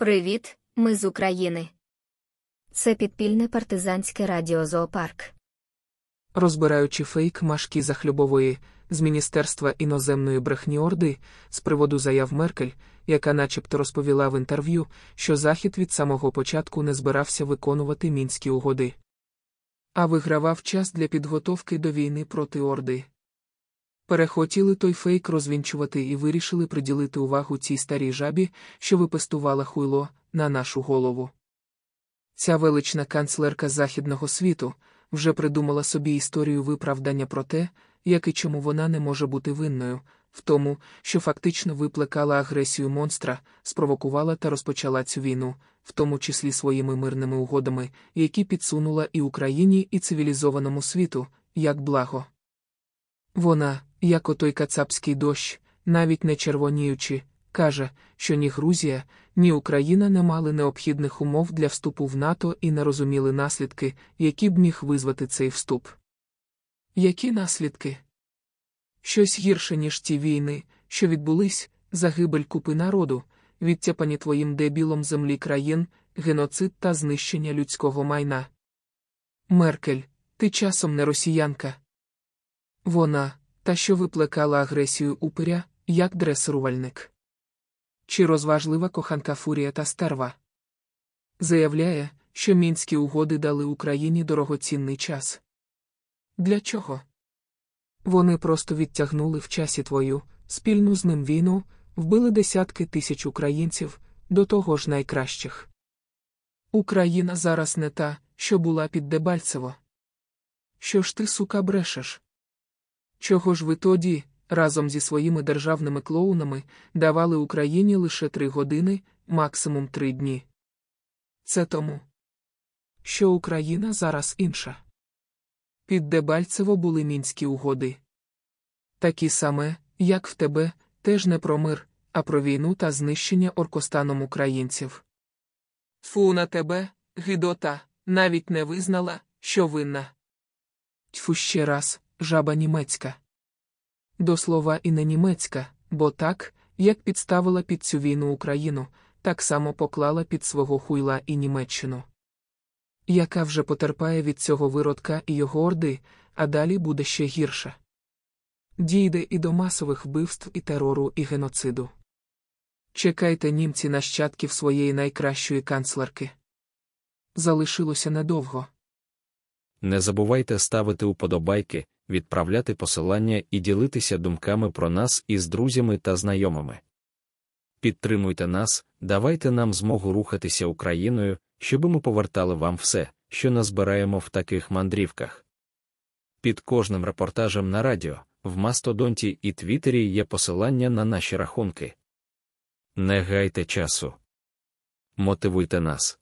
Привіт, ми з України. Це підпільне партизанське радіо Зоопарк. Розбираючи фейк Машки Захлюбової з Міністерства іноземної брехні Орди з приводу заяв Меркель, яка начебто розповіла в інтерв'ю, що Захід від самого початку не збирався виконувати мінські угоди, а вигравав час для підготовки до війни проти Орди. Перехотіли той фейк розвінчувати і вирішили приділити увагу цій старій жабі, що випестувала хуйло на нашу голову. Ця велична канцлерка Західного світу вже придумала собі історію виправдання про те, як і чому вона не може бути винною, в тому, що фактично виплекала агресію монстра, спровокувала та розпочала цю війну, в тому числі своїми мирними угодами, які підсунула і Україні, і цивілізованому світу, як благо. Вона, як отой кацапський дощ, навіть не червоніючи, каже, що ні Грузія, ні Україна не мали необхідних умов для вступу в НАТО і не розуміли наслідки, які б міг визвати цей вступ. Які наслідки? Щось гірше, ніж ті війни, що відбулись, загибель купи народу, відтяпані твоїм дебілом землі країн, геноцид та знищення людського майна. Меркель, ти часом не росіянка. Вона, та що виплекала агресію упиря, як дресирувальник. Чи розважлива коханка Фурія та стерва. Заявляє, що мінські угоди дали Україні дорогоцінний час. Для чого? Вони просто відтягнули в часі твою, спільну з ним війну, вбили десятки тисяч українців, до того ж найкращих. Україна зараз не та, що була під Дебальцево. Що ж ти, сука, брешеш? Чого ж ви тоді, разом зі своїми державними клоунами, давали Україні лише три години, максимум три дні? Це тому, що Україна зараз інша. Під Дебальцево були мінські угоди. Такі саме, як в тебе, теж не про мир, а про війну та знищення оркостаном українців. Фу на тебе, гидота, навіть не визнала, що винна. Тьфу ще раз, жаба німецька. До слова і не німецька, бо так, як підставила під цю війну Україну, так само поклала під свого хуйла і Німеччину. Яка вже потерпає від цього виродка і його орди, а далі буде ще гірше. Дійде і до масових вбивств і терору і геноциду. Чекайте німці нащадків своєї найкращої канцлерки. Залишилося недовго. Не забувайте ставити уподобайки, відправляти посилання і ділитися думками про нас із друзями та знайомими. Підтримуйте нас, давайте нам змогу рухатися Україною, щоб ми повертали вам все, що назбираємо в таких мандрівках. Під кожним репортажем на радіо, в Мастодонті і Твіттері є посилання на наші рахунки. Не гайте часу. Мотивуйте нас.